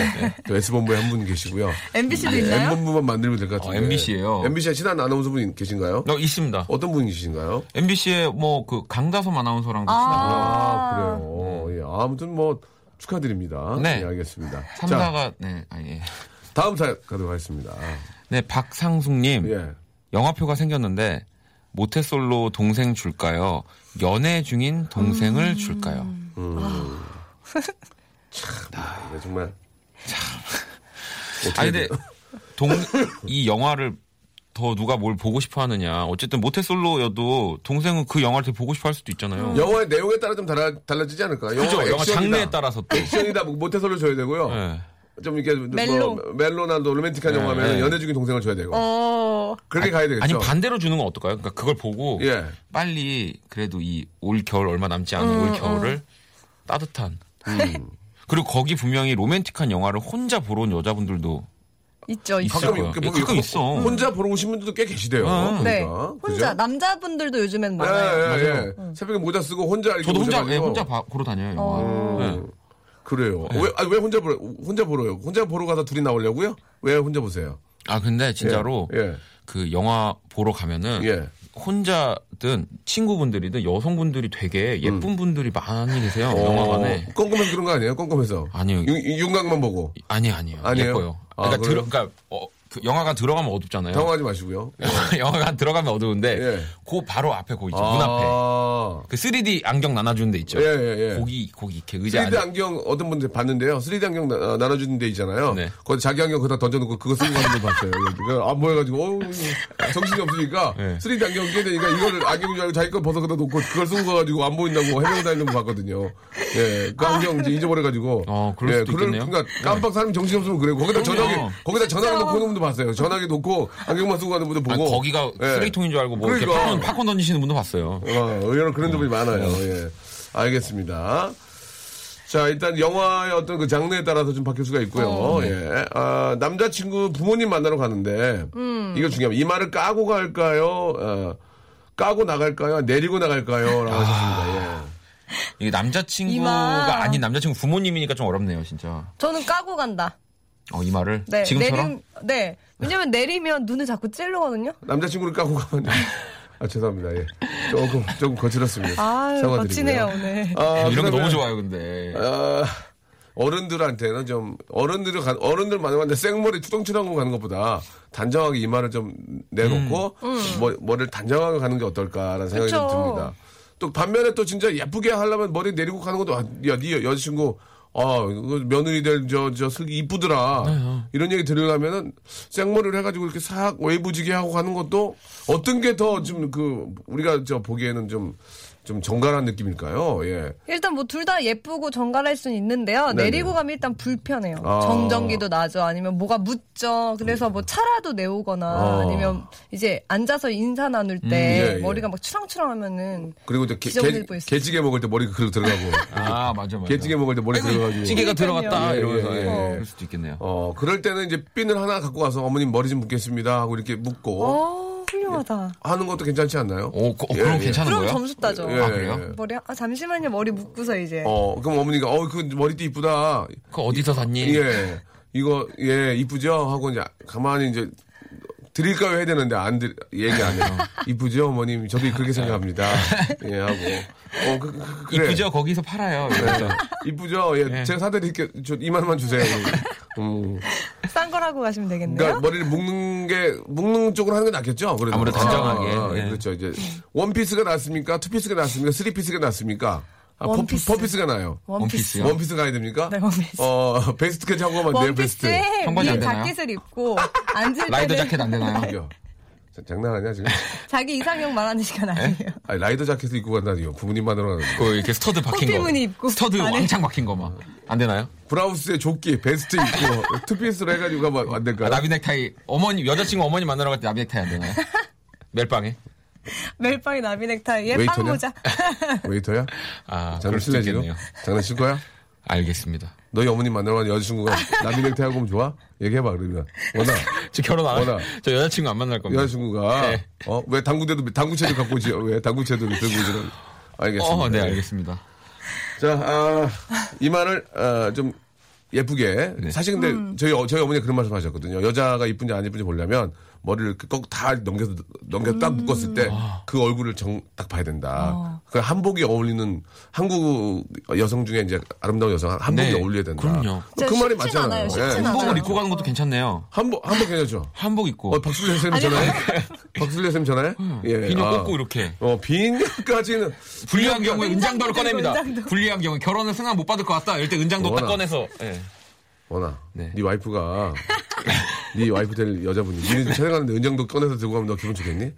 또 S본부에 한 분 계시고요. MBC도 예, 있나요? M본부만 만들면 될 것 같은데. 어, MBC 예요. MBC에 친한 아나운서 분 계신가요? 어, 있습니다. 어떤 분이 계신가요? MBC의 뭐그 강다솜 아나운서랑도 친하고 아, 그래요. 예. 아무튼 뭐 축하드립니다. 네. 예, 알겠습니다. 자, 삼사가 네 아니 예. 다음 사연 가도록 하겠습니다. 네 박상숙님 예. 영화표가 생겼는데 모태솔로 동생 줄까요? 연애 중인 동생을 줄까요? 아, 이거 정말. 아니 근데 동 이 영화를 더 누가 뭘 보고 싶어 하느냐. 어쨌든 모태솔로여도 동생은 그 영화를 되게 보고 싶어 할 수도 있잖아요. 영화의 내용에 따라 좀 달라, 달라지지 않을까요? 그죠? 영화. 장르에 따라서 또. 액션이다, 뭐 모태솔로 줘야 되고요. 네. 좀 이렇게 멜로. 뭐 멜로나 또 로맨틱한 네, 영화면 네. 연애 중인 동생을 줘야 되고. 어. 그렇게 가야 되겠죠. 아니 반대로 주는 건 어떨까요? 그러니까 그걸 보고 예. 빨리 그래도 이 올 겨울 얼마 남지 않은 음, 올 겨울을 따뜻한 음. 그리고 거기 분명히 로맨틱한 영화를 혼자 보러 온 여자분들도 있죠, 있죠. 있어요. 가끔, 예, 보면 가끔 있어. 혼자 보러 오신 분들도 꽤 계시대요. 음. 네. 보니까. 혼자 그죠? 남자분들도 요즘엔 예, 많아요. 예, 예. 새벽에 모자 쓰고 혼자 이렇게 저도 혼자. 예, 혼자 봐- 보러 다녀요. 영화. 어. 네. 그래요. 왜, 아, 왜 혼자 보러, 혼자 보러요? 혼자 보러 가서 둘이 나오려고요? 왜 혼자 보세요? 아 근데 진짜로 예. 그 영화 보러 가면은 예. 혼자든 친구분들이든 여성분들이 되게 예쁜 분들이 많이 계세요. 어, 영화관에. 꼼꼼해서 그런 거 아니에요? 꼼꼼해서. 아니요. 윤- 윤곽만 보고. 아니 아니에요. 아니에요? 예뻐요. 아, 그러니까? 들어, 그러니까 어, 그 영화관 들어가면 어둡잖아요. 당황하지 마시고요. 영화관 들어가면 어두운데 예. 그 바로 앞에 거 있죠. 문 앞에. 아. 그 3D 안경 나눠주는 데 있죠. 예, 예, 예. 거기 거기 이렇게 의자 3D 안에 안경 어떤 분들 봤는데요. 3D 안경 나, 어, 나눠주는 데 있잖아요. 네. 거기 자기 안경 거기다 던져놓고 그거 쓰고 가는 걸 봤어요. 그안 보여가지고 어우, 정신이 없으니까 네. 3D 안경 끼야 되니까 이거를 안경 줄 알고 자기 거 벗어 그다 놓고 그걸 쓰고 가가지고 안 보인다고 해명 다니는 거 봤거든요. 예, 그 안경 이제 잊어버려가지고. 어, 그럴 수도 그럴- 있겠네요. 그러니까 깜빡 사람이 정신 없으면 그래요. 거기다. 전화기 거기다 전화기 놓고 오는 분도 봤어요. 전화기 놓고 안경만 쓰고 가는 분도 아니, 보고. 거기가 예. 쓰레기통인 줄 알고 뭐 이렇게 그러니까. 팝콘, 팝콘 던지시는 분도 봤어요. 어, 의외로 그런 점이 많아요. 예. 알겠습니다. 자, 일단 영화의 어떤 그 장르에 따라서 좀 바뀔 수가 있고요. 예. 아, 남자친구 부모님 만나러 가는데, 이거 중요합니다. 이 말을 까고 갈까요? 어, 까고 나갈까요? 내리고 나갈까요? 라고 하셨습니다. 예. 이게 남자친구가 이마. 아닌 남자친구 부모님이니까 좀 어렵네요, 진짜. 저는 까고 간다. 어, 이 말을 네. 지금처럼 내림, 네. 왜냐면 내리면 눈을 자꾸 찌르거든요. 남자친구를 까고 가면. 아, 죄송합니다. 예. 조금, 조금 거칠었습니다. 아유, 사과드리고요. 거치네요, 오늘. 아, 이런 거 그러면- 너무 좋아요, 근데. 아, 어른들한테는 좀 어른들 가, 어른들 만나는데 생머리 투덩치던 거 가는 것보다 단정하게 이마를 좀 내놓고 머, 머리를 단정하게 가는 게 어떨까라는 생각이 좀 그쵸. 듭니다. 또 반면에 또 진짜 예쁘게 하려면 머리 내리고 가는 것도 아, 야, 네 여자친구 아, 며느리 될 저 저 슬기 이쁘더라. 이런 얘기 들으려면은 생머리를 해가지고 이렇게 싹 웨이브지게 하고 가는 것도 어떤 게 더 좀 그 우리가 저 보기에는 좀 좀 정갈한 느낌일까요? 예. 일단 뭐 둘 다 예쁘고 정갈할 수는 있는데요. 네네. 내리고 가면 일단 불편해요. 아. 정전기도 나죠. 아니면 뭐가 묻죠. 그래서 뭐 차라도 내오거나 아. 아니면 이제 앉아서 인사 나눌 때 예, 예. 머리가 막 추랑추랑하면은 그리고 게, 보일 수 게찌개 먹을 때 머리가 그렇게 들어가고 아, 맞아, 맞아. 게찌개 먹을 때 머리 들어가가지고 찌개가 들어갔다 예, 이러면서 예, 예, 예. 그럴 수도 있겠네요. 어 그럴 때는 이제 핀을 하나 갖고 와서 어머님 머리 좀 묻겠습니다 하고 이렇게 묻고 어, 훌륭하다. 하는 것도 괜찮지 않나요? 오, 그- 어, 예, 그럼 예. 괜찮은 그럼 거예요? 점수 따죠. 예, 아, 그래요? 예. 머리 아 잠시만요. 머리 묶고서 이제 어 그럼 어머니가 어 그 머리띠 이쁘다 그거 어디서 샀니? 예 이거 예 이쁘죠 하고 이제 가만히 이제 드릴까요 해야 되는데 안 드, 얘기 안 해요 이쁘죠 어머님 저도 그렇게 생각합니다 예 하고 어 그, 그, 그래 이쁘죠? 거기서 팔아요. 네. 이쁘죠 예 예. 제가 사드릴게 저 2만 원 주세요 음. 싼 거라고 가시면 되겠네요. 그러니까 머리를 묶는 게 묶는 쪽으로 하는 게 낫겠죠. 그래도 아무래도 단정하게. 아, 예, 네. 그렇죠. 이제 원 피스가 낫습니까? 투 피스가 낫습니까? 쓰리 피스가 낫습니까? 아, 원 포, 피스. 포 피스가 나요. 원피스. 원피스요? 원 피스 가야 됩니까? 네, 원피스. 어 베스트까지 하고 가면 돼요. 베스트. 원피스에 청바지 위에 안 되나요? 자켓을 입고 앉을 라이더 때는 자켓 안 되나요? 저기요. 자, 장난하냐 지금? 자기 이상형 말하는 시간 아니에요. 아니, 라이더 자켓을 입고 간다니요. 부모님 만나러 가는 거. 그 이렇게 스터드 박힌 거. 호피무늬 입고. 스터드 안에. 왕창 박힌 거 막. 안 되나요? 브라우스에 조끼, 베스트 입고 투 피스로 해가지고 가면 안 될까요? 아, 나비 넥타이 어머니 여자친구 어머니 만나러 갈 때 나비 넥타이 안 되나요? 멜빵에? 멜빵이 나비 넥타이에 웨이터냐? 빵모자. 웨이터야? 아, 장난칠래 지금? 장난칠 거야? 알겠습니다. 너희 어머님 만나러 가는 여자친구가 나비 넥타이 하고 오면 좋아? 얘기해봐 그러면. 워낙. 저 결혼 안? 하, 저 여자친구 안 만날 겁니다. 여자친구가 네. 어왜 당구대도 당구채도 갖고 오지 왜 당구채도 들고 오지는 알겠습니다. 어, 네, 알겠습니다. 자, 아, 이 말을 어, 좀 예쁘게 네. 사실 근데 저희 어- 저희 어머니 가 그런 말씀 하셨거든요. 여자가 이쁜지 안 이쁜지 보려면 머리를 꼭다 넘겨서 넘겨서 딱 묶었을 때 그 얼굴을 정 딱 봐야 된다. 그 한복이 어울리는 한국 여성 중에 이제 아름다운 여성 한복이 네, 어울려야 된다. 그럼요. 그 진짜 말이 맞잖아요. 예. 한복을. 입고 가는 것도 괜찮네요. 한복 한복 괜찮죠? 한복 입고 어, 박술래 쌤 전화해? 박술래 쌤 전화해? 예. 비녀 아. 꽂고 이렇게. 어, 비녀까지는. 불리한 경우에 은장도를 은장도 꺼냅니다. 불리한 경우 에 결혼을 승낙 못 받을 것 같다. 이럴 때 은장도 딱. 꺼내서. 예. 원아, 네. 네. 와이프가, 네 와이프 될 여자분이, 니네 집 촬영하는데 은장도 꺼내서 들고 가면 너 기분 좋겠니?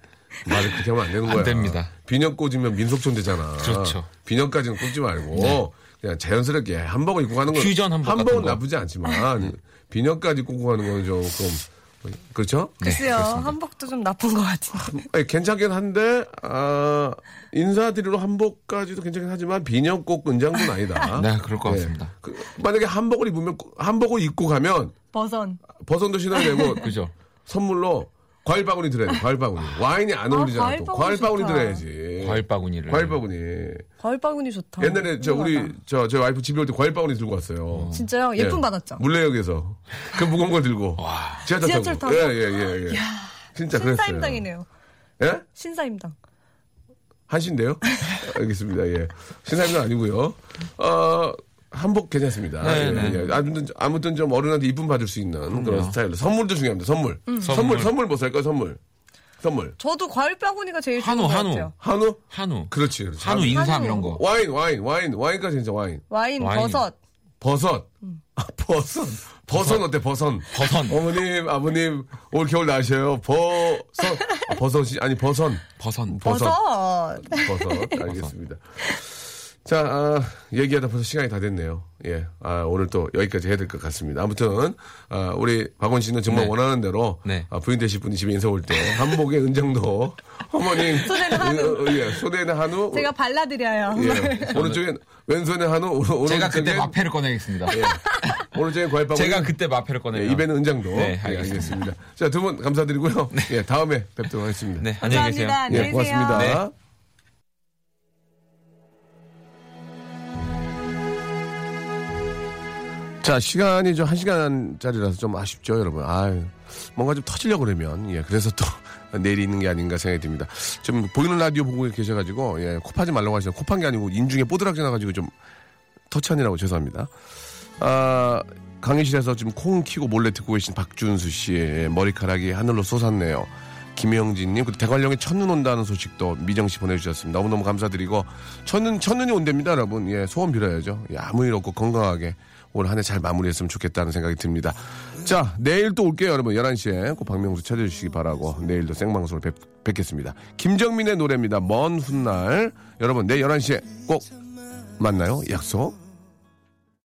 말을 그렇게 하면 안 되는 안 거야. 됩니다. 비녀 꽂으면 민속촌 되잖아. 그렇죠. 비녀까지는 꽂지 말고, 그냥 자연스럽게 한복을 입고 가는 건. 퓨전 한복 한복은 거. 나쁘지 않지만, 비녀까지 꽂고 가는 건 조금, 그렇죠? 글쎄요. 한복도 좀 나쁜 것 같은데. 아니, 괜찮긴 한데, 아, 인사드리러 한복까지도 괜찮긴 하지만, 비녀 꼭 은장도는 아니다. 네, 그럴 것 예. 같습니다. 그, 만약에 한복을 입으면, 꼭- 한복을 입고 가면, 버선. 버선도 신어야 되고, 그죠? 선물로 과일 바구니 드려야 돼. 과일 바구니. 와인이 안 어울리잖아. 과일 또. 바구니 과일 바구니. 드려야지. 과일 바구니를. 과일 바구니. 과일 바구니 좋다. 옛날에 저 우리 훌륭하다. 저저 와이프 집에 올 때 과일 바구니 들고 왔어요. 진짜요? 예쁨 예. 받았죠? 물레역에서 그 무거운 걸 들고 지하철, 지하철 타고. 타고? 예예 예 예, 예. 진짜 그랬어요. 신사임당이네요. 예? 신사임당. 한신데요? 알겠습니다. 예. 신사임당 아니고요. 어, 한복 괜찮습니다. 네, 예, 네. 예. 아무튼, 아무튼 좀 어른한테 이쁨 받을 수 있는 그런 스타일로. 선물도 중요합니다. 선물. 선물, 선물. 선물 뭐 살까요? 선물. 선물. 저도 과일 바구니가 제일 좋은 한우, 것 한우. 같아요. 한우? 한우. 그렇지, 그렇지. 한우 인삼. 이런 거. 와인, 와인, 와인, 와인까지 진짜 와인. 와인, 와인. 버섯. 버섯. 아, 버섯. 버섯 어때, 버섯? 버선. 어머님, 아버님, 올 겨울 나셔요. 버섯. 아, 버섯이, 아니, 버선. 버선. 버섯. 버섯. 버섯. 알겠습니다. 자, 아, 얘기하다 벌써 시간이 다 됐네요. 예. 아, 오늘 또 여기까지 해야 될 것 같습니다. 아무튼, 아, 우리 박원 씨는 정말 네. 원하는 대로 네. 아, 부인 되실 분이 집에 인사 올 때 한복의 은장도 어머님. 손에는 한우. 어, 어, 예. 손에는 한우. 제가 발라드려요. 예. 오른쪽엔 왼손에 한우. 오른- 제가 그때 마패를 꺼내겠습니다. 예. 오른쪽엔 과일빵. 제가 그때 마패를 꺼내요. 예, 입에는 은장도. 네, 예, 알겠습니다. 알겠습니다. 자, 두 분 감사드리고요. 예, 다음에 뵙도록 하겠습니다. 네, 안녕히 계세요. 예. 고맙습니다. 네. 자, 시간이 좀 한 시간짜리라서 좀 아쉽죠, 여러분. 아유, 뭔가 좀 터지려고 그러면, 예, 그래서 또 있는 게 아닌가 생각이 듭니다. 좀 보이는 라디오 보고 계셔가지고, 예, 코 파지 말라고 하시는 코판 게 아니고 인중에 뽀드락지 나가지고 좀 터치하느라고 죄송합니다. 아, 강의실에서 지금 콩 키고 몰래 듣고 계신 박준수 씨의 머리카락이 하늘로 솟았네요. 김영진님, 그리고 대관령에 첫눈 온다는 소식도 미정 씨 보내주셨습니다. 너무너무 감사드리고, 첫눈, 첫눈이 온답니다, 여러분. 예, 소원 빌어야죠. 예, 아무 일 없고 건강하게 올 한 해 잘 마무리했으면 좋겠다는 생각이 듭니다. 자, 내일 또 올게요, 여러분. 11시에 꼭 박명수 찾아주시기 바라고, 내일도 생방송을 뵙, 뵙겠습니다. 김정민의 노래입니다. 먼 훗날. 여러분, 내일 11시에 꼭 만나요. 약속.